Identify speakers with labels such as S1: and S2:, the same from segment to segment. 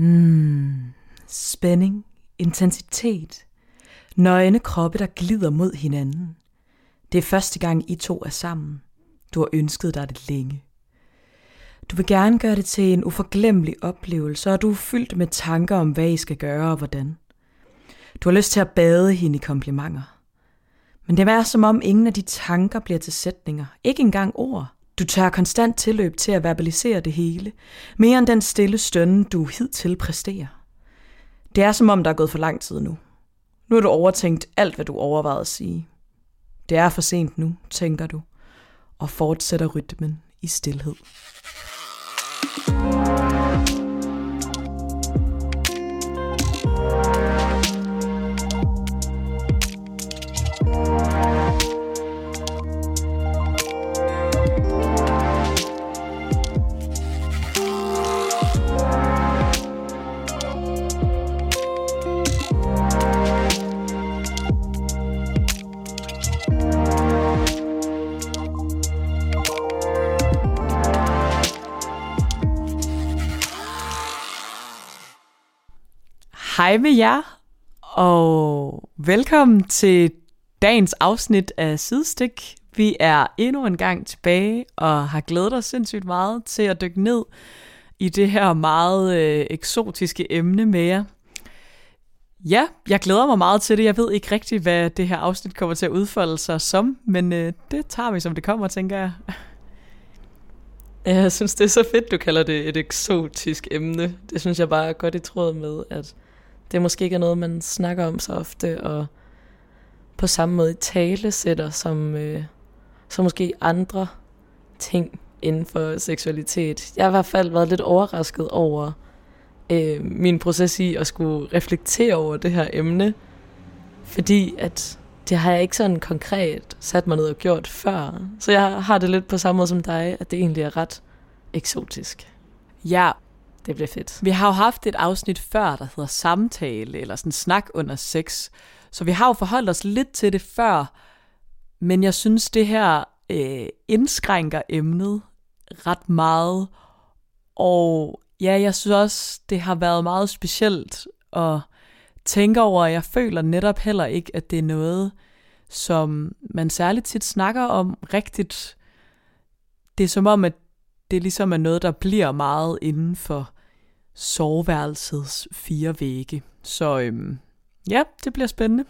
S1: Mm, spænding, intensitet, nøgne kroppe, der glider mod hinanden. Det er første gang, I to er sammen. Du har ønsket dig det længe. Du vil gerne gøre det til en uforglemmelig oplevelse, og du er fyldt med tanker om, hvad I skal gøre og hvordan. Du har lyst til at bade hende i komplimenter. Men det er som om ingen af de tanker bliver til sætninger, ikke engang ord. Du tager konstant tilløb til at verbalisere det hele, mere end den stille stønne, du hidtil præsterer. Det er som om, der er gået for lang tid nu. Nu har du overtænkt alt, hvad du overvejede at sige. Det er for sent nu, tænker du, og fortsætter rytmen i stillhed. Hej med jer, og velkommen til dagens afsnit af Sidestik. Vi er endnu en gang tilbage og har glædet os sindssygt meget til at dykke ned i det her meget øh, eksotiske emne med jer. Ja, jeg glæder mig meget til det. Jeg ved ikke rigtigt, hvad det her afsnit kommer til at udfolde sig som, men øh, det tager vi, som det kommer, tænker jeg.
S2: Jeg synes, det er så fedt, du kalder det et eksotisk emne. Det synes jeg bare er godt i tråd med, at det måske ikke er noget, man snakker om så ofte, og på samme måde tale sætter som, øh, som måske andre ting inden for seksualitet. Jeg har i hvert fald været lidt overrasket over øh, min proces i at skulle reflektere over det her emne, fordi at det har jeg ikke sådan konkret sat mig ned og gjort før. Så jeg har det lidt på samme måde som dig, at det egentlig er ret eksotisk.
S1: Ja,
S2: det bliver fedt.
S1: Vi har jo haft et afsnit før, der hedder samtale, eller sådan snak under sex. Så vi har jo forholdt os lidt til det før, men jeg synes, det her øh, indskrænker emnet ret meget. Og ja, jeg synes også, det har været meget specielt at tænke over, jeg føler netop heller ikke, at det er noget, som man særligt tit snakker om rigtigt. Det er som om, at det ligesom er noget, der bliver meget inden for soveværelsets fire vægge. Så øhm, ja, det bliver spændende.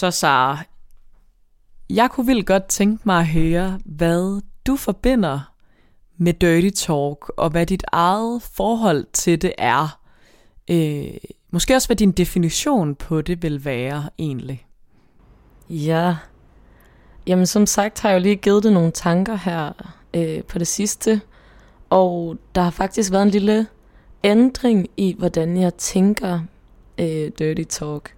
S1: Så Sara, jeg kunne vildt godt tænke mig at høre, hvad du forbinder med Dirty Talk, og hvad dit eget forhold til det er. Øh, Måske også, hvad din definition på det vil være egentlig.
S2: Ja, jamen som sagt har jeg jo lige givet det nogle tanker her øh, på det sidste, og der har faktisk været en lille ændring i, hvordan jeg tænker øh, dirty talk.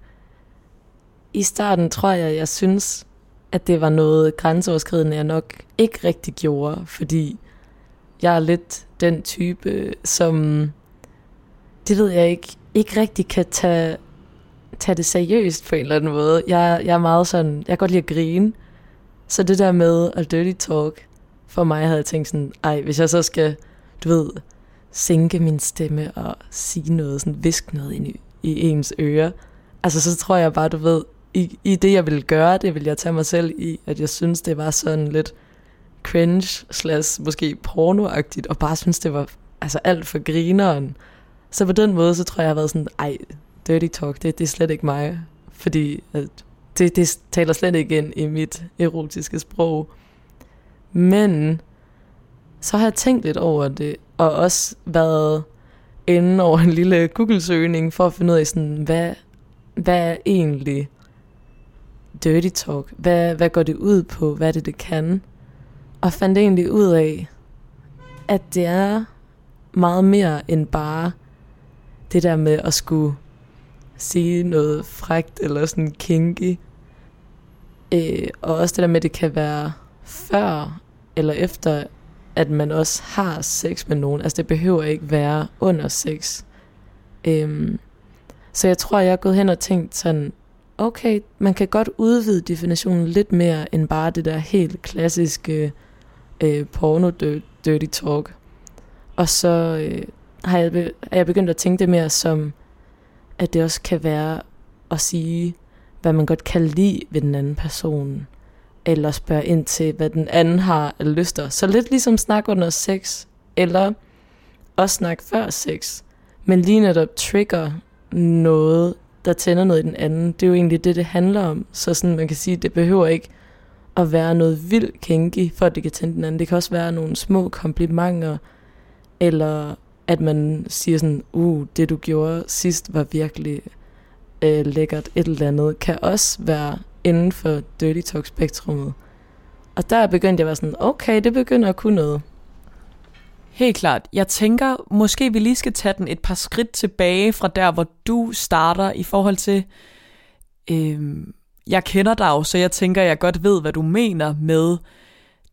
S2: I starten tror jeg, jeg synes, at det var noget grænseoverskridende, jeg nok ikke rigtig gjorde, fordi jeg er lidt den type, som, det ved jeg ikke, ikke rigtig kan tage, tage det seriøst på en eller anden måde. Jeg, jeg er meget sådan, jeg kan godt lide at grine. Så det der med at dirty talk, for mig havde jeg tænkt sådan, ej, hvis jeg så skal, du ved, sænke min stemme og sige noget, sådan visk noget ind i, i ens øre, altså så tror jeg bare, du ved, i, i det jeg ville gøre, det ville jeg tage mig selv i, at jeg synes, det var sådan lidt cringe slash måske pornoagtigt, og bare synes, det var altså alt for grineren. Så på den måde, så tror jeg, jeg har været sådan, ej, dirty talk, det, det er slet ikke mig. Fordi at det, det taler slet ikke ind i mit erotiske sprog. Men så har jeg tænkt lidt over det, og også været inde over en lille Google-søgning for at finde ud af, sådan, hvad, hvad er egentlig dirty talk? Hvad, hvad går det ud på? Hvad er det, det kan? Og fandt egentlig ud af, at det er meget mere end bare det der med at skulle sige noget frægt eller sådan kinky. Øh, og også det der med, at det kan være før eller efter, at man også har sex med nogen. Altså det behøver ikke være under sex. Øhm, så jeg tror, jeg er gået hen og tænkt sådan, okay, man kan godt udvide definitionen lidt mere end bare det der helt klassiske øh, porno dirty talk. Og så øh, har jeg, er jeg begyndt at tænke det mere som, at det også kan være at sige, hvad man godt kan lide ved den anden person. Eller spørge ind til, hvad den anden har af lyster. Så lidt ligesom snak under sex, eller også snak før sex. Men lige netop trigger noget, der tænder noget i den anden. Det er jo egentlig det, det handler om. Så sådan, man kan sige, det behøver ikke at være noget vildt kinky, for at det kan tænde den anden. Det kan også være nogle små komplimenter, eller at man siger sådan, uh, det du gjorde sidst var virkelig øh, lækkert, et eller andet, kan også være inden for Dirty Talk spektrummet. Og der begyndte jeg at være sådan, okay, det begynder at kunne noget.
S1: Helt klart. Jeg tænker, måske vi lige skal tage den et par skridt tilbage fra der, hvor du starter i forhold til... Øh, jeg kender dig jo, så jeg tænker, jeg godt ved, hvad du mener med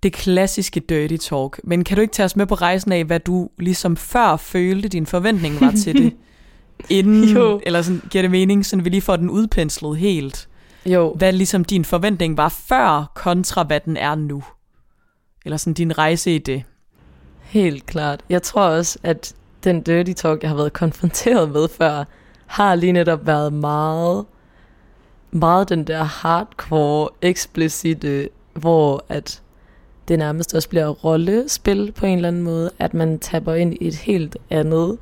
S1: det klassiske dirty talk. Men kan du ikke tage os med på rejsen af, hvad du ligesom før følte, din forventning var til det? Inden, jo. eller sådan, giver det mening, så vi lige får den udpenslet helt?
S2: Jo.
S1: Hvad ligesom din forventning var før, kontra hvad den er nu? Eller sådan din rejse i det?
S2: Helt klart. Jeg tror også, at den dirty talk, jeg har været konfronteret med før, har lige netop været meget, meget den der hardcore, explicite, hvor at det nærmest også bliver rollespil på en eller anden måde, at man tapper ind i et helt andet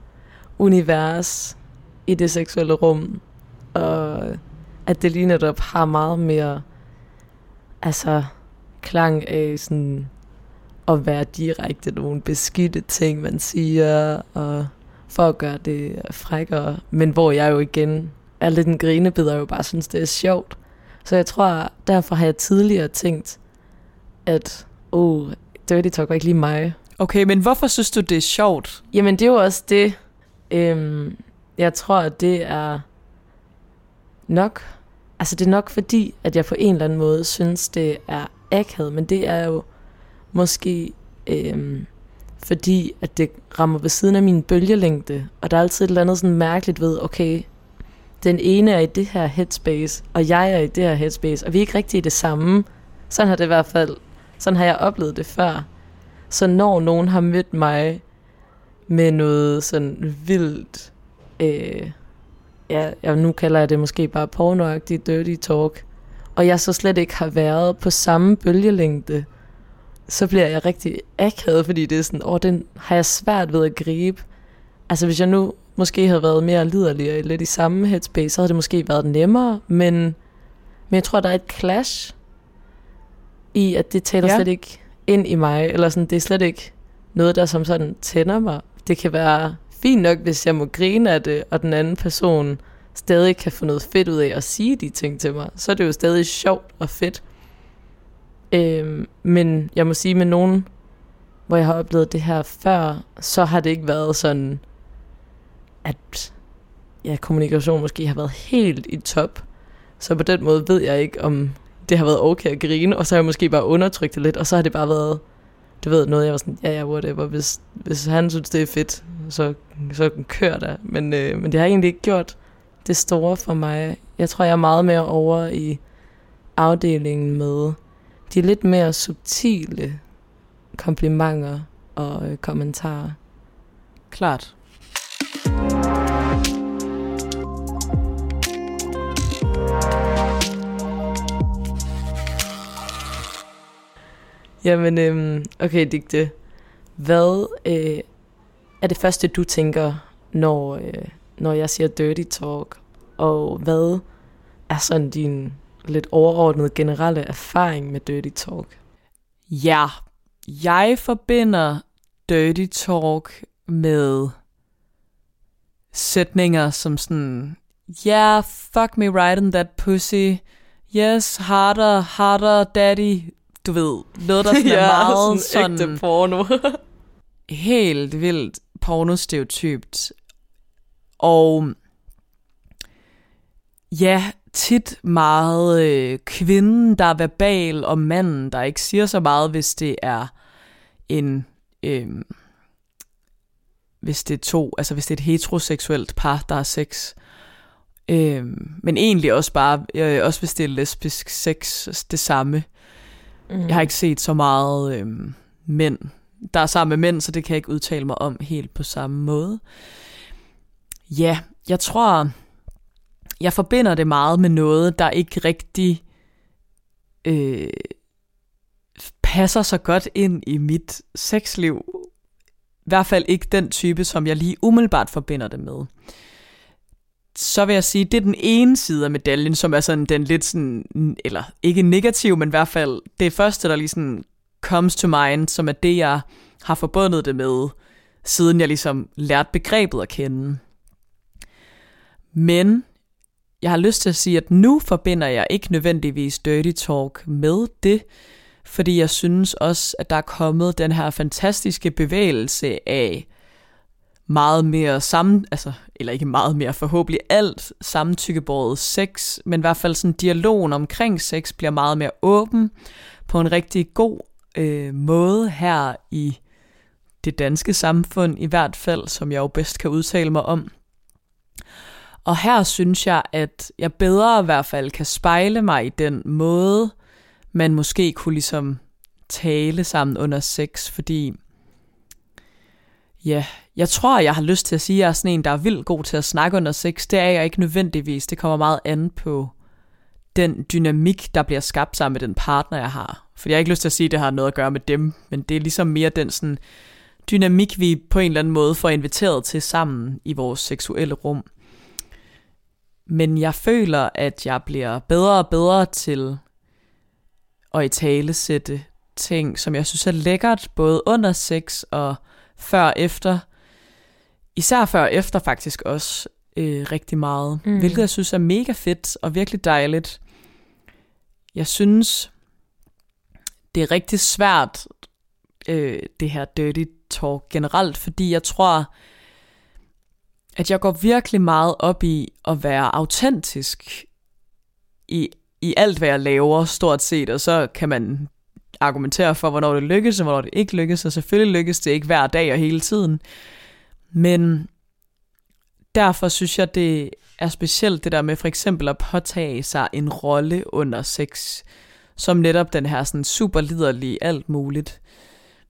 S2: univers i det seksuelle rum, og at det lige netop har meget mere altså klang af sådan at være direkte nogle beskidte ting, man siger, og for at gøre det frækkere, men hvor jeg jo igen er lidt en grinebidder, og jo bare synes, det er sjovt. Så jeg tror, derfor har jeg tidligere tænkt, at oh, Dirty Talk var ikke lige mig.
S1: Okay, men hvorfor synes du, det er sjovt?
S2: Jamen, det er jo også det. Øhm, jeg tror, at det er nok... Altså, det er nok fordi, at jeg på en eller anden måde synes, det er akavet, men det er jo måske øhm, fordi, at det rammer ved siden af min bølgelængde, og der er altid et eller andet sådan mærkeligt ved, okay, den ene er i det her headspace, og jeg er i det her headspace, og vi er ikke rigtig i det samme. Sådan har det i hvert fald sådan har jeg oplevet det før. Så når nogen har mødt mig med noget sådan vildt, øh, ja, ja, nu kalder jeg det måske bare pornoagtigt dirty talk, og jeg så slet ikke har været på samme bølgelængde, så bliver jeg rigtig akavet, fordi det er sådan, åh, den har jeg svært ved at gribe. Altså hvis jeg nu måske havde været mere liderlig og lidt i samme headspace, så havde det måske været nemmere, men, men jeg tror, der er et clash i, at det taler ja. slet ikke ind i mig, eller sådan, det er slet ikke noget, der som sådan tænder mig. Det kan være fint nok, hvis jeg må grine af det, og den anden person stadig kan få noget fedt ud af at sige de ting til mig, så er det jo stadig sjovt og fedt. Øhm, men jeg må sige med nogen, hvor jeg har oplevet det her før, så har det ikke været sådan, at ja, kommunikation måske har været helt i top. Så på den måde ved jeg ikke, om det har været okay at grine, og så har jeg måske bare undertrykt det lidt, og så har det bare været, du ved, noget, jeg var sådan, ja, ja, whatever, hvis, hvis han synes, det er fedt, så, så kør der. Men, øh, men det har egentlig ikke gjort det store for mig. Jeg tror, jeg er meget mere over i afdelingen med de lidt mere subtile komplimenter og øh, kommentarer.
S1: Klart.
S2: Jamen, øhm, okay, Digte. Hvad øh, er det første, du tænker, når, øh, når jeg siger dirty talk? Og hvad er sådan din lidt overordnede generelle erfaring med dirty talk?
S1: Ja, jeg forbinder dirty talk med sætninger som sådan, yeah, fuck me right in that pussy, yes, harder, harder, daddy, du ved, noget, der sådan ja, er meget sådan...
S2: sådan porno.
S1: helt vildt pornostereotypt. Og ja, tit meget øh, kvinden, der er verbal, og manden, der ikke siger så meget, hvis det er en... Øh, hvis det er to, altså hvis det er et heteroseksuelt par, der er sex. Øh, men egentlig også bare, øh, også hvis det er lesbisk sex, det samme. Mm. Jeg har ikke set så meget øh, mænd, der er sammen med mænd, så det kan jeg ikke udtale mig om helt på samme måde. Ja, jeg tror, jeg forbinder det meget med noget, der ikke rigtig øh, passer så godt ind i mit sexliv. I hvert fald ikke den type, som jeg lige umiddelbart forbinder det med. Så vil jeg sige, det er den ene side af medaljen, som er sådan den lidt sådan, eller ikke negativ, men i hvert fald det første, der lige sådan comes to mind, som er det, jeg har forbundet det med, siden jeg ligesom lærte begrebet at kende. Men jeg har lyst til at sige, at nu forbinder jeg ikke nødvendigvis dirty talk med det, fordi jeg synes også, at der er kommet den her fantastiske bevægelse af meget mere sammen, altså, eller ikke meget mere, forhåbentlig alt samtykkebåret sex, men i hvert fald sådan dialogen omkring sex bliver meget mere åben på en rigtig god øh, måde her i det danske samfund, i hvert fald, som jeg jo bedst kan udtale mig om. Og her synes jeg, at jeg bedre i hvert fald kan spejle mig i den måde, man måske kunne ligesom tale sammen under sex, fordi ja, jeg tror, jeg har lyst til at sige, at jeg er sådan en, der er vildt god til at snakke under sex. Det er jeg ikke nødvendigvis. Det kommer meget an på den dynamik, der bliver skabt sammen med den partner, jeg har. For jeg har ikke lyst til at sige, at det har noget at gøre med dem, men det er ligesom mere den sådan dynamik, vi på en eller anden måde får inviteret til sammen i vores seksuelle rum. Men jeg føler, at jeg bliver bedre og bedre til at i tale sætte ting, som jeg synes er lækkert, både under sex og før og efter. Især før og efter faktisk også øh, rigtig meget, mm. hvilket jeg synes er mega fedt og virkelig dejligt. Jeg synes, det er rigtig svært, øh, det her dirty talk generelt, fordi jeg tror, at jeg går virkelig meget op i at være autentisk i, i alt, hvad jeg laver, stort set, og så kan man argumentere for, hvornår det lykkes, og hvornår det ikke lykkes, og selvfølgelig lykkes det ikke hver dag og hele tiden. Men derfor synes jeg, det er specielt det der med for eksempel at påtage sig en rolle under sex, som netop den her sådan super liderlige alt muligt.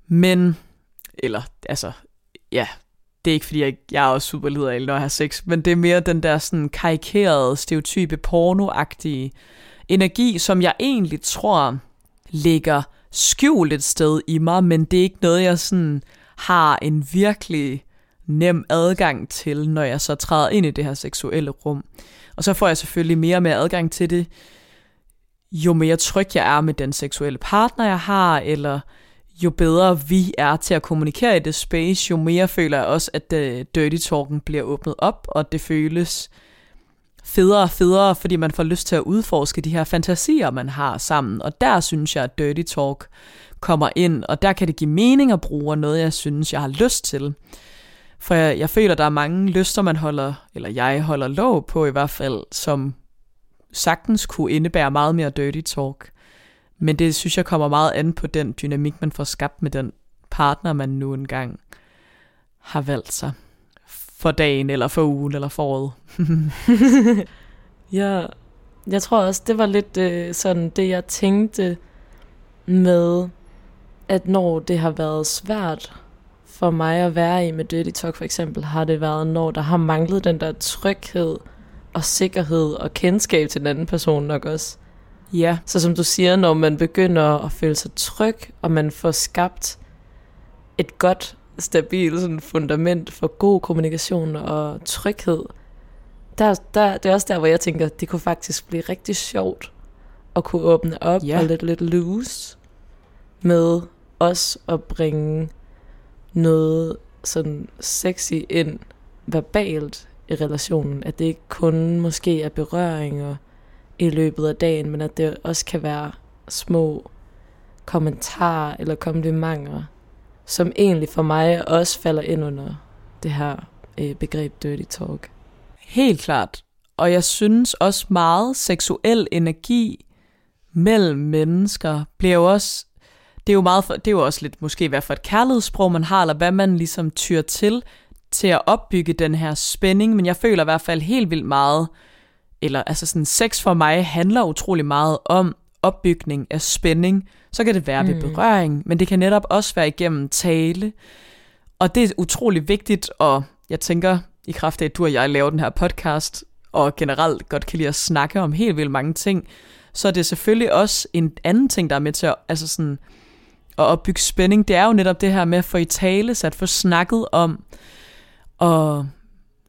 S1: Men, eller altså, ja, det er ikke fordi, jeg, jeg er også super liderlig, når jeg har sex, men det er mere den der sådan karikerede, stereotype, pornoagtige energi, som jeg egentlig tror ligger skjult et sted i mig, men det er ikke noget, jeg sådan har en virkelig nem adgang til, når jeg så træder ind i det her seksuelle rum. Og så får jeg selvfølgelig mere og mere adgang til det, jo mere tryg jeg er med den seksuelle partner, jeg har, eller jo bedre vi er til at kommunikere i det space, jo mere føler jeg også, at uh, dirty talken bliver åbnet op, og det føles federe og federe, fordi man får lyst til at udforske de her fantasier, man har sammen. Og der synes jeg, at dirty talk kommer ind, og der kan det give mening at bruge noget, jeg synes, jeg har lyst til. For jeg, jeg føler, der er mange lyster, man holder, eller jeg holder lov på i hvert fald, som sagtens kunne indebære meget mere dirty talk. Men det synes jeg kommer meget an på den dynamik, man får skabt med den partner, man nu engang har valgt sig. For dagen, eller for ugen, eller for året.
S2: ja, jeg tror også, det var lidt øh, sådan det, jeg tænkte med, at når det har været svært for mig at være i med Dirty Talk for eksempel, har det været, når der har manglet den der tryghed og sikkerhed og kendskab til den anden person nok også.
S1: Ja.
S2: Så som du siger, når man begynder at føle sig tryg, og man får skabt et godt, stabilt sådan fundament for god kommunikation og tryghed, der, der, det er også der, hvor jeg tænker, det kunne faktisk blive rigtig sjovt at kunne åbne op ja. og lidt, lidt loose med os at bringe noget sådan sexy ind verbalt i relationen. At det ikke kun måske er berøringer i løbet af dagen, men at det også kan være små kommentarer eller komplimenter, som egentlig for mig også falder ind under det her øh, begreb dirty talk.
S1: Helt klart. Og jeg synes også meget seksuel energi mellem mennesker bliver jo også det er jo meget for, det er jo også lidt måske hvad for et kærlighedssprog man har, eller hvad man ligesom tyr til til at opbygge den her spænding, men jeg føler i hvert fald helt vildt meget eller altså sådan, sex for mig handler utrolig meget om opbygning af spænding. Så kan det være mm. ved berøring, men det kan netop også være igennem tale. Og det er utrolig vigtigt, og jeg tænker, i kraft af, at du og jeg laver den her podcast, og generelt godt kan lide at snakke om helt vildt mange ting, så er det selvfølgelig også en anden ting, der er med til at, altså sådan, at opbygge spænding. Det er jo netop det her med at få i tale, så at få snakket om, og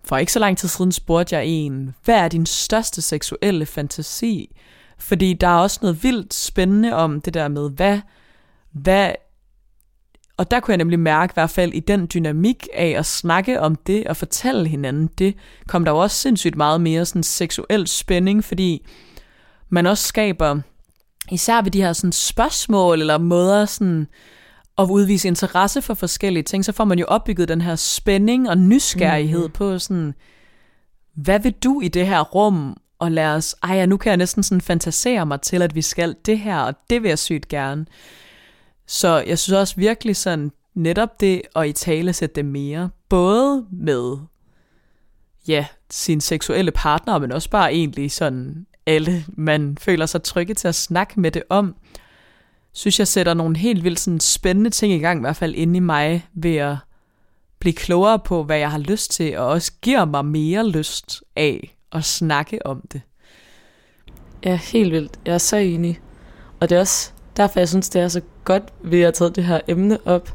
S1: for ikke så lang tid siden spurgte jeg en, hvad er din største seksuelle fantasi? Fordi der er også noget vildt spændende om det der med, hvad, hvad og der kunne jeg nemlig mærke, i hvert fald i den dynamik af at snakke om det og fortælle hinanden det, kom der jo også sindssygt meget mere sådan seksuel spænding, fordi man også skaber, især ved de her sådan spørgsmål eller måder sådan at udvise interesse for forskellige ting, så får man jo opbygget den her spænding og nysgerrighed mm. på sådan, hvad vil du i det her rum, og lad os, ej ja, nu kan jeg næsten sådan fantasere mig til, at vi skal det her, og det vil jeg sygt gerne. Så jeg synes også virkelig sådan, netop det at i tale sætte det mere, både med ja, sin seksuelle partner, men også bare egentlig sådan alle, man føler sig trygge til at snakke med det om, synes jeg sætter nogle helt vildt sådan spændende ting i gang, i hvert fald inde i mig, ved at blive klogere på, hvad jeg har lyst til, og også giver mig mere lyst af at snakke om det.
S2: Ja, helt vildt. Jeg er så enig. Og det er også derfor, jeg synes, det er så godt, ved at har taget det her emne op.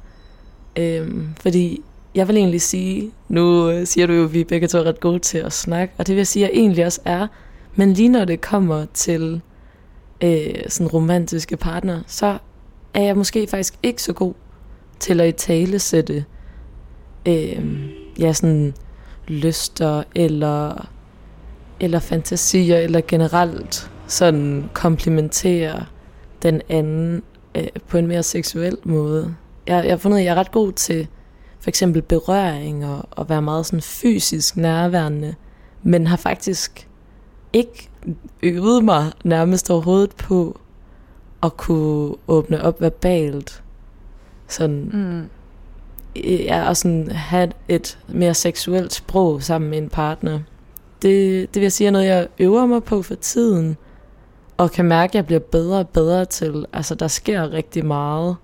S2: Øhm, fordi jeg vil egentlig sige, nu øh, siger du jo, at vi begge to er ret gode til at snakke, og det vil jeg sige, at jeg egentlig også er. Men lige når det kommer til øh, sådan romantiske partner, så er jeg måske faktisk ikke så god til at i tale sætte øh, ja, sådan lyster eller, eller fantasier eller generelt sådan komplementere den anden øh, på en mere seksuel måde. Jeg, jeg har fundet, at jeg er ret god til for eksempel berøring og, og være meget sådan fysisk nærværende, men har faktisk ikke øvet mig nærmest overhovedet på at kunne åbne op verbalt. Sådan, mm. ja, og sådan have et mere seksuelt sprog sammen med en partner. Det, det vil jeg sige er noget, jeg øver mig på for tiden, og kan mærke, at jeg bliver bedre og bedre til. Altså, der sker rigtig meget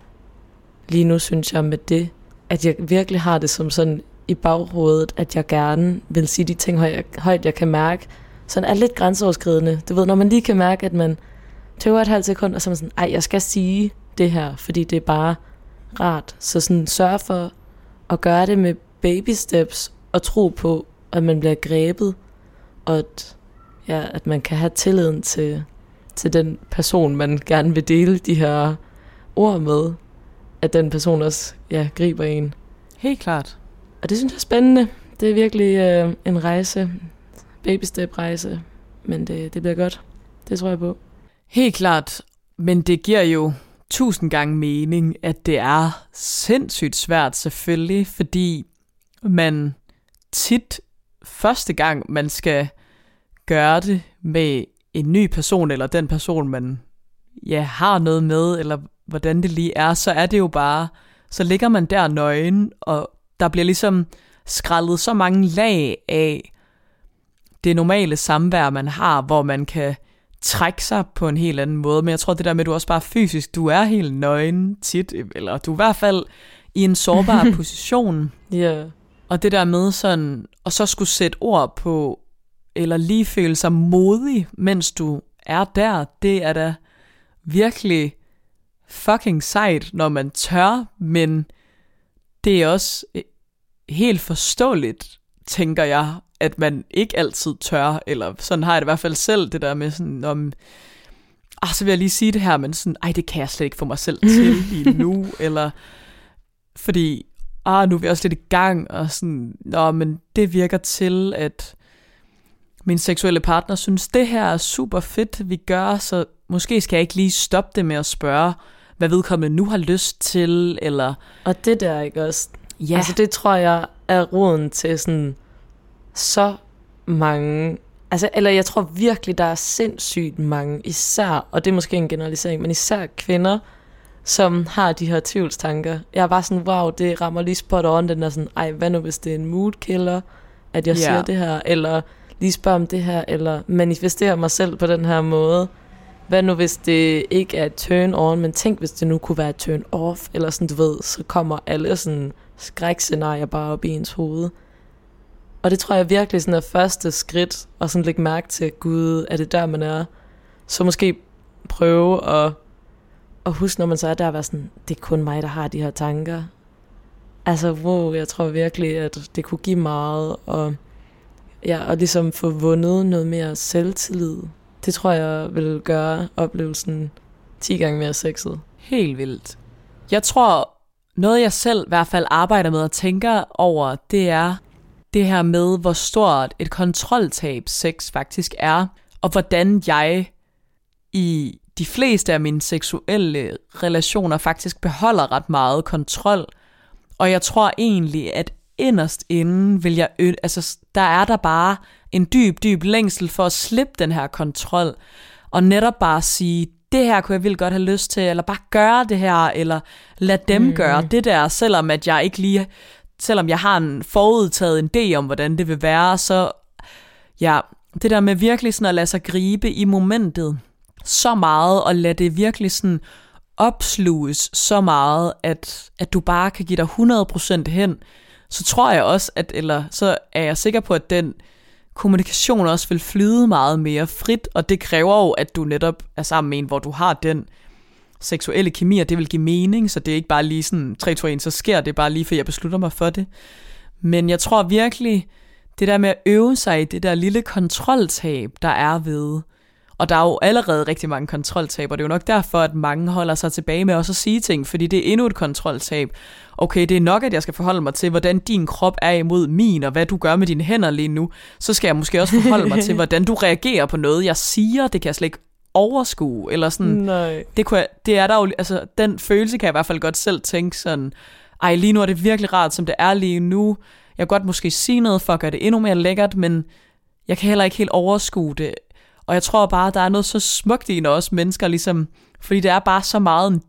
S2: lige nu, synes jeg, med det, at jeg virkelig har det som sådan i baghovedet, at jeg gerne vil sige de ting højt, højt jeg kan mærke, sådan er lidt grænseoverskridende. Du ved, når man lige kan mærke, at man tøver et halvt sekund, og så er man sådan, ej, jeg skal sige det her, fordi det er bare rart. Så sådan sørg for at gøre det med baby steps, og tro på, at man bliver grebet, og at, ja, at man kan have tilliden til, til den person, man gerne vil dele de her ord med, at den person også ja, griber en.
S1: Helt klart.
S2: Og det synes jeg er spændende. Det er virkelig øh, en rejse, baby step rejse, men det, det bliver godt. Det tror jeg på.
S1: Helt klart, men det giver jo tusind gange mening, at det er sindssygt svært selvfølgelig, fordi man tit første gang, man skal gøre det med en ny person, eller den person, man ja, har noget med, eller hvordan det lige er, så er det jo bare, så ligger man der nøgen, og der bliver ligesom skrællet så mange lag af det normale samvær, man har, hvor man kan trække sig på en helt anden måde. Men jeg tror, det der med, at du også bare fysisk, du er helt nøgen tit, eller du er i hvert fald i en sårbar position.
S2: Ja. Yeah.
S1: Og det der med sådan, og så skulle sætte ord på, eller lige føle sig modig, mens du er der, det er da virkelig fucking sejt, når man tør, men det er også helt forståeligt, tænker jeg, at man ikke altid tør, eller sådan har jeg det i hvert fald selv, det der med sådan, om, ah, så vil jeg lige sige det her, men sådan, ej, det kan jeg slet ikke få mig selv til lige nu, eller fordi, ah, nu er vi også lidt i gang, og sådan, nå, men det virker til, at min seksuelle partner synes, det her er super fedt, vi gør, så måske skal jeg ikke lige stoppe det med at spørge, hvad vedkommende nu har lyst til, eller...
S2: Og det der, ikke også? Ja. Altså, det tror jeg er roden til sådan så mange... Altså, eller jeg tror virkelig, der er sindssygt mange, især, og det er måske en generalisering, men især kvinder, som har de her tvivlstanker. Jeg er bare sådan, wow, det rammer lige spot on, den er sådan, ej, hvad nu hvis det er en mood killer, at jeg yeah. siger det her, eller lige spørge om det her, eller manifestere mig selv på den her måde. Hvad nu, hvis det ikke er et turn on, men tænk, hvis det nu kunne være et turn off, eller sådan, du ved, så kommer alle sådan skrækscenarier bare op i ens hoved. Og det tror jeg virkelig sådan er første skridt, og sådan lægge mærke til, gud, er det der, man er? Så måske prøve at, at huske, når man så er der, at være sådan, det er kun mig, der har de her tanker. Altså, wow, jeg tror virkelig, at det kunne give meget, og, ja, og ligesom få vundet noget mere selvtillid. Det tror jeg vil gøre oplevelsen 10 gange mere sexet.
S1: Helt vildt. Jeg tror, noget jeg selv i hvert fald arbejder med og tænker over, det er det her med, hvor stort et kontroltab sex faktisk er, og hvordan jeg i de fleste af mine seksuelle relationer faktisk beholder ret meget kontrol. Og jeg tror egentlig, at inderst inden vil jeg, ø- altså der er der bare en dyb, dyb længsel for at slippe den her kontrol, og netop bare sige, det her kunne jeg vildt godt have lyst til, eller bare gøre det her, eller lad dem mm. gøre det der, selvom at jeg ikke lige, selvom jeg har en forudtaget en idé om, hvordan det vil være, så ja, det der med virkelig sådan at lade sig gribe i momentet så meget, og lade det virkelig sådan opsluges så meget, at, at du bare kan give dig 100% hen, så tror jeg også, at, eller så er jeg sikker på, at den kommunikation også vil flyde meget mere frit, og det kræver jo, at du netop er sammen med en, hvor du har den seksuelle kemi, og det vil give mening, så det er ikke bare lige sådan 3, 2, 1, så sker det bare lige, for jeg beslutter mig for det. Men jeg tror virkelig, det der med at øve sig i det der lille kontroltab, der er ved, og der er jo allerede rigtig mange kontroltab, og det er jo nok derfor, at mange holder sig tilbage med også at sige ting, fordi det er endnu et kontroltab. Okay, det er nok, at jeg skal forholde mig til, hvordan din krop er imod min, og hvad du gør med dine hænder lige nu. Så skal jeg måske også forholde mig til, hvordan du reagerer på noget, jeg siger. Det kan jeg slet ikke overskue, eller sådan.
S2: Nej.
S1: Det, kunne jeg, det er der jo, altså den følelse kan jeg i hvert fald godt selv tænke sådan, ej lige nu er det virkelig rart, som det er lige nu. Jeg kan godt måske sige noget for at gøre det endnu mere lækkert, men jeg kan heller ikke helt overskue det. Og jeg tror bare, der er noget så smukt i, når også mennesker ligesom, fordi det er bare så meget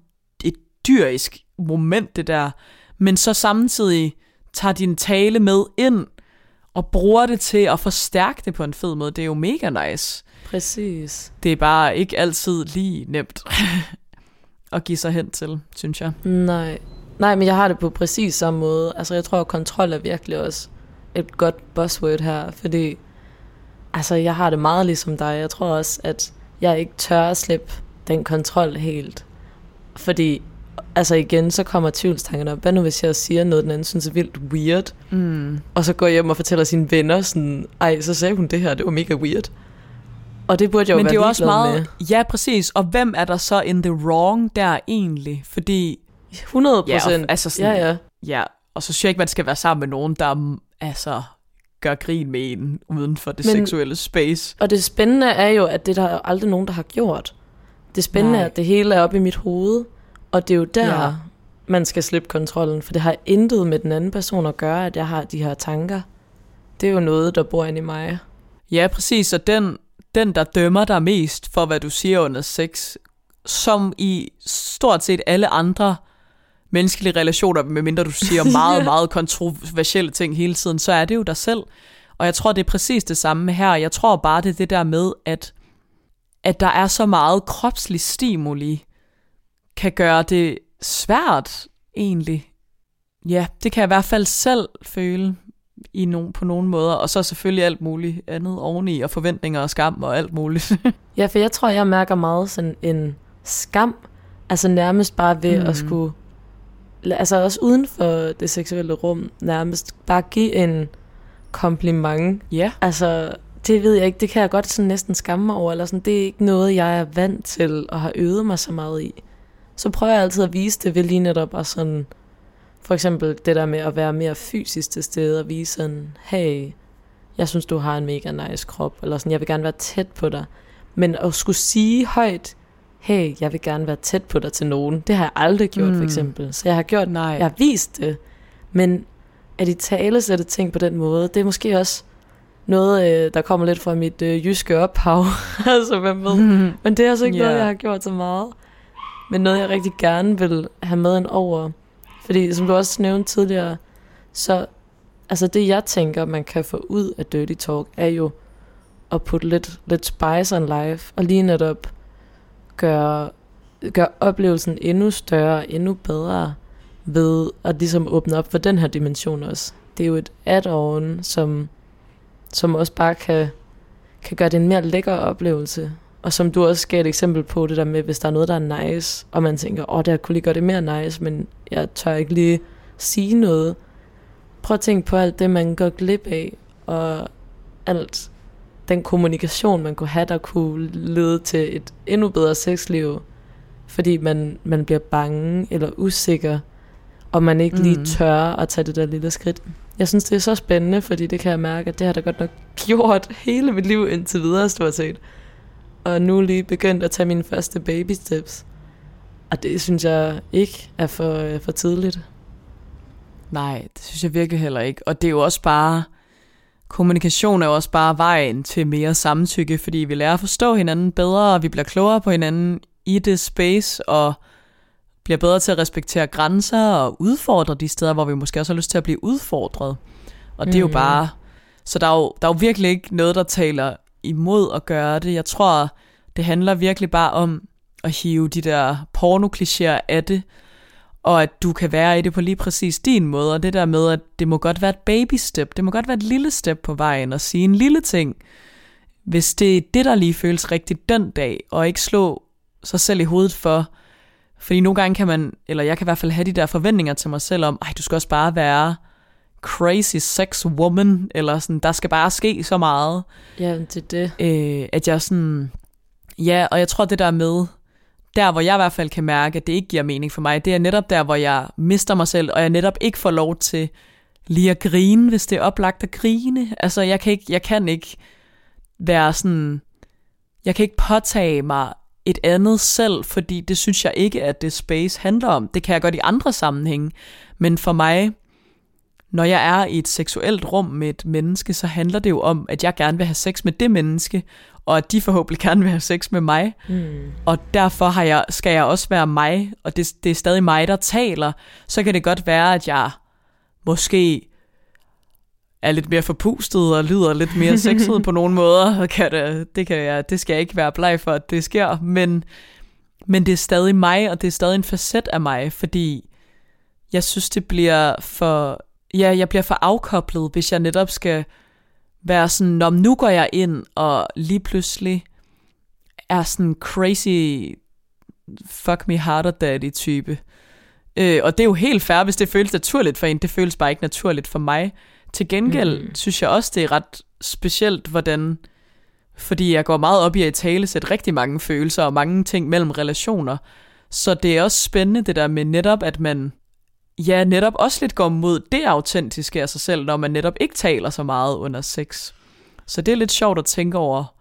S1: et dyrisk moment, det der, men så samtidig tager din tale med ind, og bruger det til at forstærke det på en fed måde. Det er jo mega nice.
S2: Præcis.
S1: Det er bare ikke altid lige nemt at give sig hen til, synes jeg.
S2: Nej. Nej, men jeg har det på præcis samme måde. Altså, jeg tror, at kontrol er virkelig også et godt buzzword her, fordi altså, jeg har det meget ligesom dig. Jeg tror også, at jeg ikke tør at slippe den kontrol helt. Fordi, altså igen, så kommer tvivlstankerne op. Hvad nu, hvis jeg siger noget, den anden synes er vildt weird?
S1: Mm.
S2: Og så går jeg hjem og fortæller sine venner sådan, ej, så sagde hun det her, det var mega weird. Og det burde jeg jo
S1: Men
S2: være
S1: det er jo også meget...
S2: med.
S1: Ja, præcis. Og hvem er der så in the wrong der egentlig? Fordi...
S2: 100
S1: Ja, og,
S2: procent.
S1: altså sådan,
S2: ja, ja.
S1: ja, og så synes jeg ikke, man skal være sammen med nogen, der altså gør grin med en uden for det
S2: Men-
S1: seksuelle space.
S2: Og det spændende er jo, at det der er aldrig nogen, der har gjort. Det spændende
S1: Nej.
S2: er, at det hele er oppe i mit hoved. Og det er jo der,
S1: Ja.
S2: man skal slippe kontrollen. For det har intet med den anden person at gøre, at jeg har de her tanker. Det er jo noget, der bor inde i mig.
S1: Ja, præcis. Og den, den, der dømmer dig mest for, hvad du siger under sex, som i stort set alle andre menneskelige relationer, medmindre du siger meget, meget kontroversielle ting hele tiden, så er det jo dig selv. Og jeg tror, det er præcis det samme her. Jeg tror bare, det er det der med, at, at der er så meget kropslig stimuli, kan gøre det svært, egentlig. Ja, det kan jeg i hvert fald selv føle i nogen, på nogle måder. Og så selvfølgelig alt muligt andet oveni, og forventninger og skam og alt muligt.
S2: Ja, for jeg tror, jeg mærker meget sådan en skam. Altså nærmest bare ved mm. At skulle... Altså også uden for det seksuelle rum, nærmest bare give en kompliment.
S1: ja.
S2: Altså, det ved jeg ikke, det kan jeg godt sådan næsten skamme mig over, eller sådan, det er ikke noget, jeg er vant til og har øvet mig så meget i. Så prøver jeg altid at vise det ved lige netop at sådan, for eksempel det der med at være mere fysisk til stede og vise sådan, hey, jeg synes, du har en mega nice krop, eller sådan, jeg vil gerne være tæt på dig. Men at skulle sige højt, hey, jeg vil gerne være tæt på dig til nogen, det har jeg aldrig gjort, mm. For eksempel. Så jeg har gjort
S1: Nej.
S2: jeg har vist det, men at i tale sætte ting på den måde, det er måske også noget, øh, der kommer lidt fra mit øh, jyske ophav. altså, hvem ved.
S1: Mm.
S2: Men det er altså ikke yeah. noget, jeg har gjort så meget. Men noget, jeg rigtig gerne vil have med ind over. Fordi, som du også nævnte tidligere, så altså det, jeg tænker, man kan få ud af Dirty Talk, er jo at putte lidt, lidt spice on life, og lige netop gøre, gøre oplevelsen endnu større, endnu bedre, ved at ligesom åbne op for den her dimension også. Det er jo et add-on, som, som også bare kan, kan gøre det en mere lækker oplevelse. Og som du også gav et eksempel på, det der med, hvis der er noget, der er nice, og man tænker, åh, oh, det kunne lige gøre det mere nice, men jeg tør ikke lige sige noget. Prøv at tænke på alt det, man går glip af, og alt den kommunikation, man kunne have, der kunne lede til et endnu bedre sexliv, fordi man, man bliver bange eller usikker, og man ikke lige mm. tør at tage det der lille skridt. Jeg synes, det er så spændende, fordi det kan jeg mærke, at det har da godt nok gjort hele mit liv indtil videre, stort set. Og nu lige begyndt at tage mine første baby steps. Og det synes jeg ikke er for, for tidligt.
S1: Nej, det synes jeg virkelig heller ikke. Og det er jo også bare, kommunikation er jo også bare vejen til mere samtykke, fordi vi lærer at forstå hinanden bedre, og vi bliver klogere på hinanden i det space, og bliver bedre til at respektere grænser og udfordre de steder, hvor vi måske også har lyst til at blive udfordret. Og det er jo mm. bare... Så der er jo, der er jo virkelig ikke noget, der taler imod at gøre det. Jeg tror, det handler virkelig bare om at hive de der pornoklichéer af det, og at du kan være i det på lige præcis din måde, og det der med, at det må godt være et baby step, det må godt være et lille step på vejen, og sige en lille ting, hvis det er det, der lige føles rigtigt den dag, og ikke slå sig selv i hovedet for, fordi nogle gange kan man, eller jeg kan i hvert fald have de der forventninger til mig selv om, ej, du skal også bare være crazy sex woman, eller sådan, der skal bare ske så meget.
S2: Ja, det er det.
S1: Øh, at jeg sådan, ja, og jeg tror det der med, der hvor jeg i hvert fald kan mærke, at det ikke giver mening for mig, det er netop der, hvor jeg mister mig selv, og jeg netop ikke får lov til lige at grine, hvis det er oplagt at grine. Altså, jeg kan ikke, jeg kan ikke være sådan, jeg kan ikke påtage mig et andet selv, fordi det synes jeg ikke, at det space handler om. Det kan jeg godt i andre sammenhænge, men for mig, når jeg er i et seksuelt rum med et menneske, så handler det jo om, at jeg gerne vil have sex med det menneske, og at de forhåbentlig gerne vil have sex med mig. Mm. Og derfor har jeg, skal jeg også være mig, og det, det er stadig mig, der taler. Så kan det godt være, at jeg måske er lidt mere forpustet og lyder lidt mere sexet på nogle måder. Kan det, det, kan jeg, det skal jeg ikke være bleg for, at det sker. Men, men det er stadig mig, og det er stadig en facet af mig, fordi jeg synes, det bliver for... Ja, jeg bliver for afkoblet, hvis jeg netop skal være sådan, når nu går jeg ind, og lige pludselig er sådan crazy fuck me harder daddy type. Øh, og det er jo helt fair, hvis det føles naturligt for en. Det føles bare ikke naturligt for mig. Til gengæld mm. synes jeg også, det er ret specielt, hvordan... Fordi jeg går meget op i at tale sætte rigtig mange følelser og mange ting mellem relationer. Så det er også spændende det der med netop, at man ja, netop også lidt går mod det autentiske af sig selv, når man netop ikke taler så meget under sex. Så det er lidt sjovt at tænke over,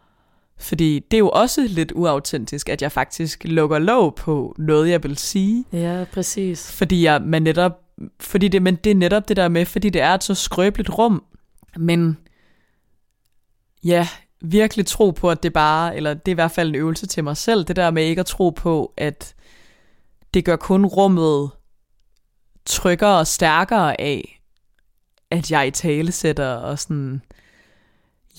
S1: fordi det er jo også lidt uautentisk, at jeg faktisk lukker lov på noget, jeg vil sige.
S2: Ja, præcis.
S1: Fordi jeg, man netop, fordi det, men det er netop det der med, fordi det er et så skrøbeligt rum, men ja, virkelig tro på, at det bare, eller det er i hvert fald en øvelse til mig selv, det der med ikke at tro på, at det gør kun rummet tryggere og stærkere af, at jeg i tale sætter og sådan,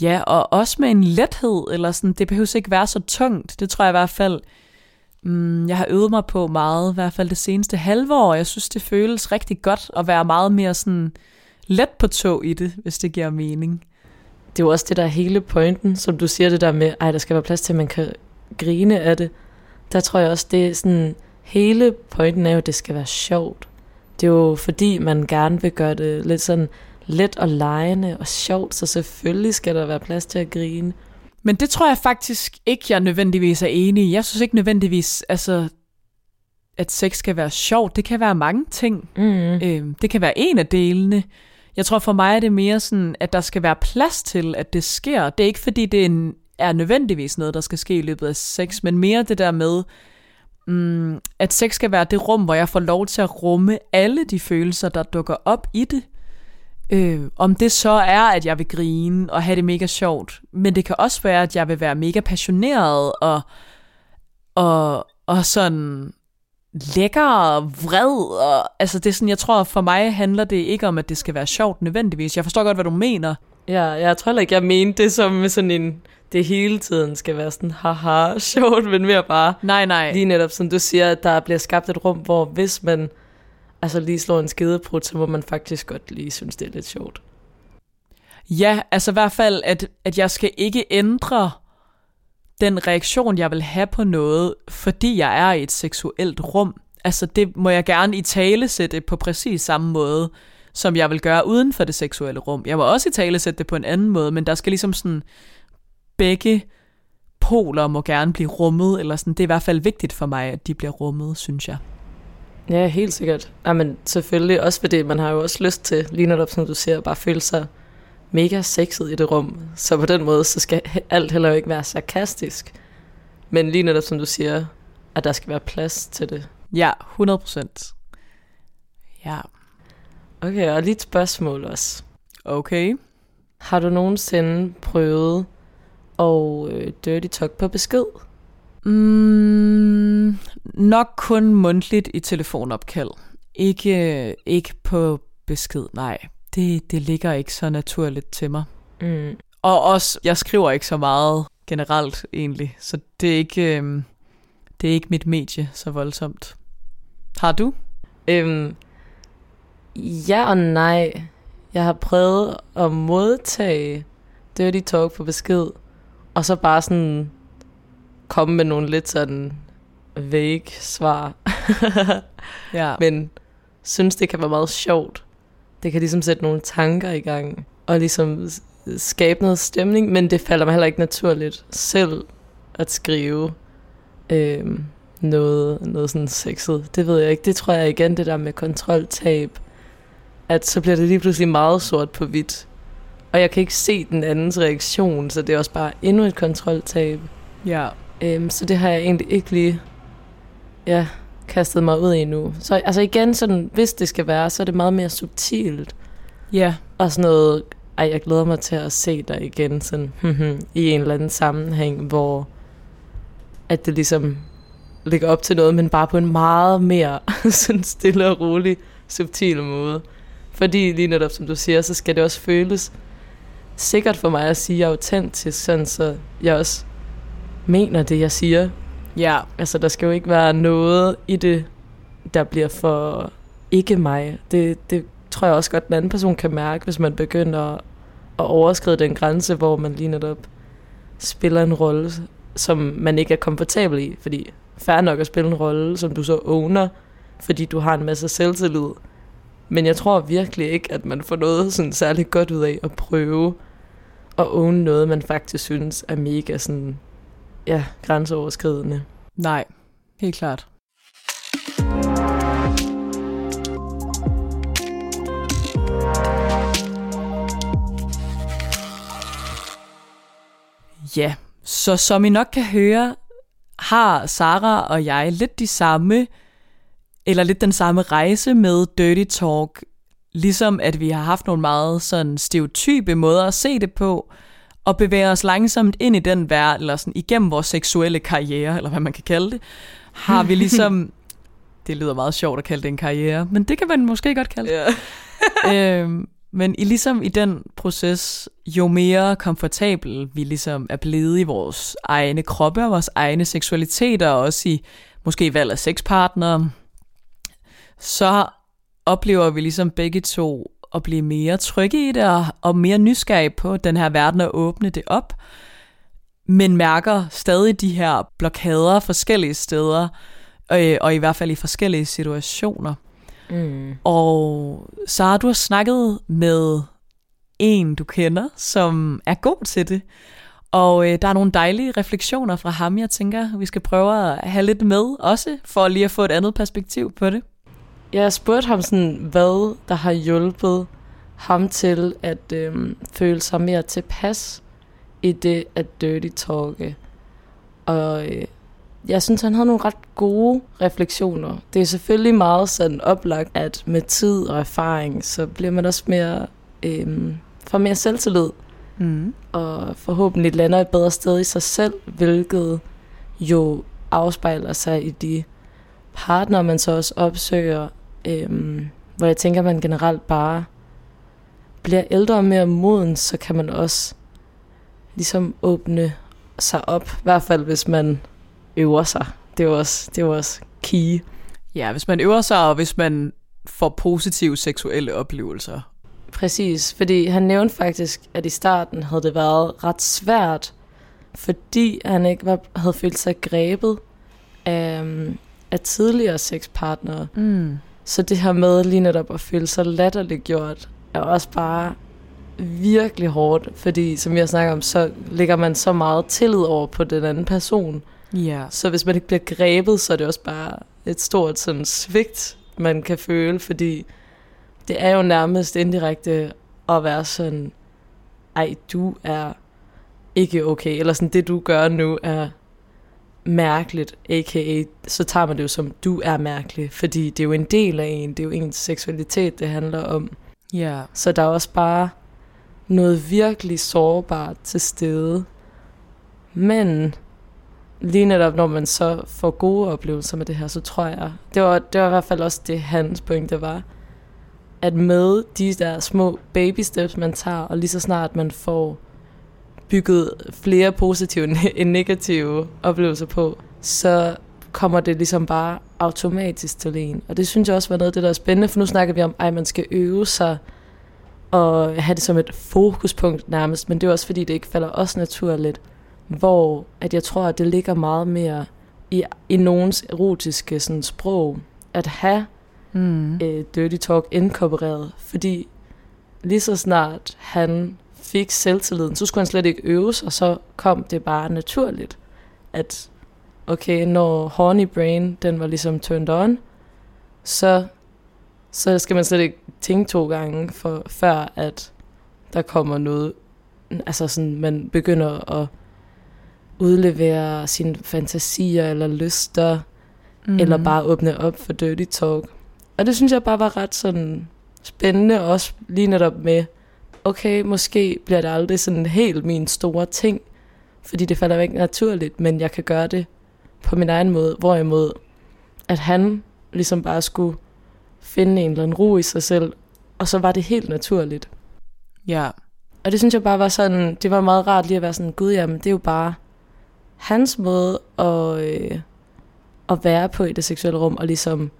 S1: ja, og også med en lethed, eller sådan, det behøver ikke være så tungt, det tror jeg i hvert fald, mm, jeg har øvet mig på meget, i hvert fald det seneste halve år, jeg synes, det føles rigtig godt at være meget mere sådan let på tog i det, hvis det giver mening.
S2: Det er jo også det der hele pointen, som du siger det der med, ej, der skal være plads til, at man kan grine af det. Der tror jeg også, det er sådan, hele pointen er jo, at det skal være sjovt. Det er jo fordi, man gerne vil gøre det lidt sådan let og lejende og sjovt, så selvfølgelig skal der være plads til at grine.
S1: Men det tror jeg faktisk ikke, jeg nødvendigvis er enig i. Jeg synes ikke nødvendigvis, altså, at sex skal være sjovt. Det kan være mange ting. Mm. Øhm, det kan være en af delene. Jeg tror for mig er det mere sådan, at der skal være plads til, at det sker. Det er ikke fordi, det er, en, er nødvendigvis noget, der skal ske i løbet af sex, men mere det der med, mm, at sex skal være det rum, hvor jeg får lov til at rumme alle de følelser, der dukker op i det. Øh, om det så er, at jeg vil grine og have det mega sjovt, men det kan også være, at jeg vil være mega passioneret og, og, og sådan lækker og vred. Og, altså det er sådan, jeg tror for mig handler det ikke om, at det skal være sjovt nødvendigvis. Jeg forstår godt, hvad du mener.
S2: Ja, jeg tror heller ikke, jeg mente det som sådan en det hele tiden skal være sådan, haha, sjovt, men mere bare,
S1: Nej, nej.
S2: lige netop som du siger, at der bliver skabt et rum, hvor hvis man altså lige slår en skideprut, så må man faktisk godt lige synes, det er lidt sjovt.
S1: Ja, altså i hvert fald, at, at jeg skal ikke ændre den reaktion, jeg vil have på noget, fordi jeg er i et seksuelt rum. Altså det må jeg gerne i tale sætte på præcis samme måde, som jeg vil gøre uden for det seksuelle rum. Jeg må også i tale sætte det på en anden måde, men der skal ligesom sådan begge poler må gerne blive rummet, eller sådan. Det er i hvert fald vigtigt for mig, at de bliver rummet, synes jeg.
S2: Ja, helt sikkert. Ja, men selvfølgelig også fordi man har jo også lyst til, lige netop som du siger, bare føle sig mega sexet i det rum. Så på den måde, så skal alt heller ikke være sarkastisk. Men lige netop som du siger, at der skal være plads til det.
S1: Ja, 100 procent. Ja,
S2: Okay, og lige et spørgsmål også.
S1: okay.
S2: Har du nogensinde prøvet at øh, dirty talk på besked?
S1: Mm, nok kun mundtligt i telefonopkald. Ikke, ikke på besked, nej. Det, det ligger ikke så naturligt til mig.
S2: Mm.
S1: Og også, jeg skriver ikke så meget generelt egentlig, så det er ikke, øhm, det er ikke mit medie så voldsomt. Har du?
S2: Øhm, ja og nej. Jeg har prøvet at modtage dirty talk på besked, og så bare sådan komme med nogle lidt sådan vague svar.
S1: Ja.
S2: Men synes, det kan være meget sjovt. Det kan ligesom sætte nogle tanker i gang, og ligesom skabe noget stemning, men det falder mig heller ikke naturligt selv at skrive øhm, noget, noget sådan sexet. Det ved jeg ikke. Det tror jeg igen, det der med kontroltab, at så bliver det lige pludselig meget sort på hvidt. Og jeg kan ikke se den andens reaktion, så det er også bare endnu et kontroltab.
S1: ja.
S2: Øhm, så det har jeg egentlig ikke lige ja, kastet mig ud i nu. Så altså igen, sådan, hvis det skal være, så er det meget mere subtilt.
S1: Ja.
S2: Og sådan noget, ej, jeg glæder mig til at se dig igen sådan, i en eller anden sammenhæng, hvor at det ligesom ligger op til noget, men bare på en meget mere sådan stille og rolig, subtil måde. Fordi lige netop, som du siger, så skal det også føles sikkert for mig at sige autentisk, sådan så jeg også mener det, jeg siger.
S1: Ja.
S2: Altså, der skal jo ikke være noget i det, der bliver for ikke mig. Det, det tror jeg også godt, den anden person kan mærke, hvis man begynder at overskride den grænse, hvor man lige netop spiller en rolle, som man ikke er komfortabel i. Fordi fair nok at spille en rolle, som du så owner, fordi du har en masse selvtillid. Men jeg tror virkelig ikke, at man får noget sådan særligt godt ud af at prøve at own noget, man faktisk synes er mega sådan, ja, grænseoverskridende.
S1: Nej. Helt klart. Ja, så som I nok kan høre, har Sara og jeg lidt de samme, eller lidt den samme rejse med Dirty Talk, ligesom at vi har haft nogle meget sådan stereotype måder at se det på, og bevæger os langsomt ind i den verden, eller sådan igennem vores seksuelle karriere, eller hvad man kan kalde det, har vi ligesom, det lyder meget sjovt at kalde det en karriere, men det kan man måske godt kalde det.
S2: Ja.
S1: øhm, men i ligesom i den proces, jo mere komfortabel vi ligesom er blevet i vores egne kroppe og vores egne seksualiteter, og også i måske valg af sexpartnere, så oplever vi ligesom begge to at blive mere trygge i det, og, og mere nysgerrige på den her verden og åbne det op, men mærker stadig de her blokader forskellige steder, øh, og i hvert fald i forskellige situationer.
S2: Mm.
S1: Og så har du snakket med en, du kender, som er god til det. Og øh, der er nogle dejlige refleksioner fra ham, jeg tænker, vi skal prøve at have lidt med også, for lige at få et andet perspektiv på det.
S2: Jeg spurgte ham sådan, hvad der har hjulpet ham til at øhm, føle sig mere tilpas i det at dirty talke. Og øh, jeg synes, han havde nogle ret gode refleksioner. Det er selvfølgelig meget sådan oplagt, at med tid og erfaring, så bliver man også mere, øhm, får mere selvtillid.
S1: Mm.
S2: og forhåbentlig lander et bedre sted i sig selv, hvilket jo afspejler sig i de partner, man så også opsøger, øhm, hvor jeg tænker, at man generelt bare bliver ældre og mere moden, så kan man også ligesom åbne sig op, i hvert fald hvis man øver sig. Det er jo også, det er jo også key.
S1: Ja, hvis man øver sig, og hvis man får positive seksuelle oplevelser.
S2: Præcis, fordi han nævnte faktisk, at i starten havde det været ret svært, fordi han ikke var, havde følt sig grebet af, af tidligere sexpartnere.
S1: Mm.
S2: Så det her med lige netop at føle sig latterligt gjort, er også bare virkelig hårdt, fordi som jeg snakker om, så lægger man så meget tillid over på den anden person.
S1: Ja.
S2: Så hvis man ikke bliver grebet, så er det også bare et stort sådan svigt, man kan føle, fordi det er jo nærmest indirekte at være sådan, ej, du er ikke okay, eller sådan, det du gør nu er mærkeligt, a.k.a. så tager man det jo som, du er mærkelig, fordi det er jo en del af en, det er jo ens seksualitet, det handler om.
S1: Ja.
S2: Så der er også bare noget virkelig sårbart til stede. Men lige netop, når man så får gode oplevelser med det her, så tror jeg, det var, det var i hvert fald også det, hans pointe var, at med de der små baby steps, man tager, og lige så snart man får bygget flere positive end negative oplevelser på, så kommer det ligesom bare automatisk til en. Og det synes jeg også var noget af det, der er spændende, for nu snakker vi om, at man skal øve sig og have det som et fokuspunkt nærmest, men det er også fordi, det ikke falder også naturligt, hvor at jeg tror, at det ligger meget mere i, i nogens erotiske sådan, sprog, at have
S1: Mm.
S2: øh, dirty talk inkorporeret, fordi lige så snart han fik selvtilliden, så skulle han slet ikke øve sig, og så kom det bare naturligt, at okay, når horny brain, den var ligesom turned on, så, så skal man slet ikke tænke to gange, for, før at der kommer noget, altså sådan, man begynder at udlevere sine fantasier eller lyster, mm. eller bare åbne op for dirty talk. Og det synes jeg bare var ret sådan spændende, også lige netop med, okay, måske bliver det aldrig sådan helt min store ting, fordi det falder ikke naturligt, men jeg kan gøre det på min egen måde, hvorimod at han ligesom bare skulle finde en eller anden ro i sig selv, og så var det helt naturligt.
S1: Ja.
S2: Og det synes jeg bare var sådan, det var meget rart lige at være sådan, gud jamen, det er jo bare hans måde at, øh, at være på i det seksuelle rum, og ligesom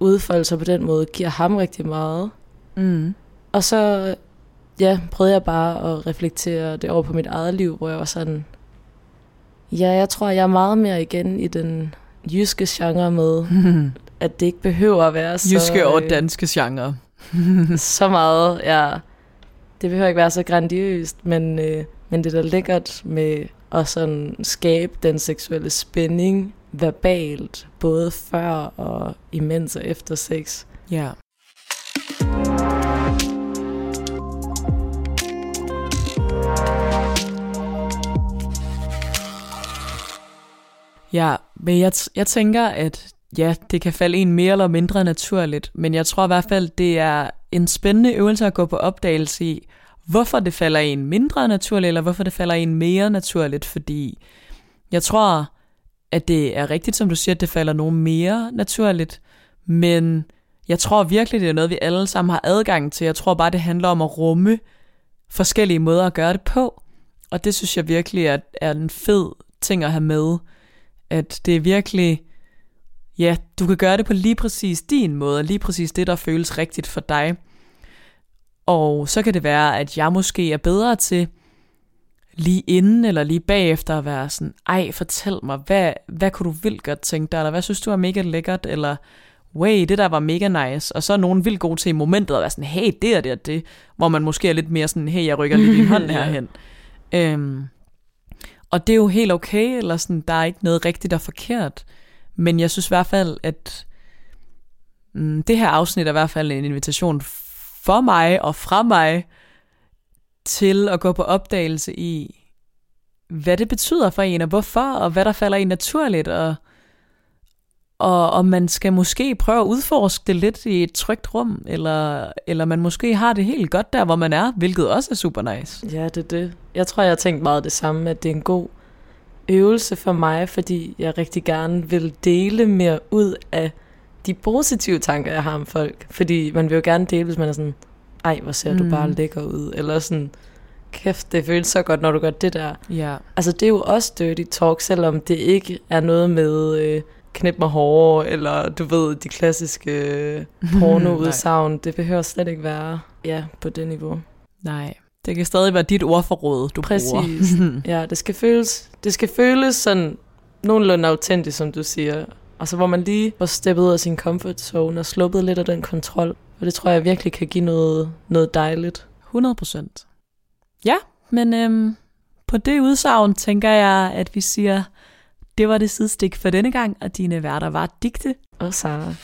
S2: udfolde sig på den måde, giver ham rigtig meget.
S1: Mm.
S2: Og så ja, prøvede jeg bare at reflektere det over på mit eget liv, hvor jeg var sådan, ja, jeg tror, jeg er meget mere igen i den jyske genre med, at det ikke behøver at være så...
S1: Jyske og
S2: øh,
S1: danske genre.
S2: så meget, ja. Det behøver ikke være så grandiøst, men, øh, men det er da lækkert med at sådan skabe den seksuelle spænding verbalt, både før og imens og efter sex.
S1: Ja. Ja, men jeg, t- jeg tænker, at ja, det kan falde en mere eller mindre naturligt, men jeg tror i hvert fald, det er en spændende øvelse at gå på opdagelse i, hvorfor det falder en mindre naturligt, eller hvorfor det falder en mere naturligt, fordi jeg tror, at det er rigtigt, som du siger, at det falder nogen mere naturligt, men jeg tror virkelig, det er noget, vi alle sammen har adgang til. Jeg tror bare, det handler om at rumme forskellige måder at gøre det på, og det synes jeg virkelig er, er en fed ting at have med, at det er virkelig, ja, du kan gøre det på lige præcis din måde, lige præcis det, der føles rigtigt for dig. Og så kan det være, at jeg måske er bedre til lige inden eller lige bagefter at være sådan, ej, fortæl mig, hvad, hvad kunne du vildt godt tænke dig, eller hvad synes du er mega lækkert, eller way, det der var mega nice, og så er nogen vildt gode til i momentet at være sådan, hey, det er det og det, hvor man måske er lidt mere sådan, hey, jeg rykker lige din hånd herhen. øhm, og det er jo helt okay, eller sådan, der er ikke noget rigtigt og forkert, men jeg synes i hvert fald, at mm, det her afsnit er i hvert fald en invitation for mig og fra mig, til at gå på opdagelse i, hvad det betyder for en, og hvorfor, og hvad der falder en naturligt, og, og om man skal måske prøve at udforske det lidt i et trygt rum, eller, eller man måske har det helt godt der, hvor man er, hvilket også er super nice.
S2: Ja, det er det. Jeg tror, jeg har tænkt meget det samme, at det er en god øvelse for mig, fordi jeg rigtig gerne vil dele mere ud af de positive tanker, jeg har om folk. Fordi man vil jo gerne dele, hvis man er sådan, ej, hvor ser du
S1: Mm.
S2: bare lækker ud, eller sådan, kæft, det føles så godt, når du gør det der.
S1: Ja.
S2: Altså, det er jo også dirty talk, selvom det ikke er noget med øh, knip mig hårdere, eller du ved, de klassiske porno-udsagn. det behøver slet ikke være ja, på det niveau.
S1: Nej. Det kan stadig være dit ordforråd, du
S2: Præcis.
S1: bruger.
S2: Ja, det skal føles, det skal føles sådan nogenlunde autentisk, som du siger. Og så hvor man lige var steppet ud af sin comfort zone og sluppet lidt af den kontrol. Og det tror jeg virkelig kan give noget, noget dejligt.
S1: 100 procent. Ja, men øhm, på det udsagn tænker jeg, at vi siger, det var det sidestik for denne gang, og dine værter var digte.
S2: Og Sara.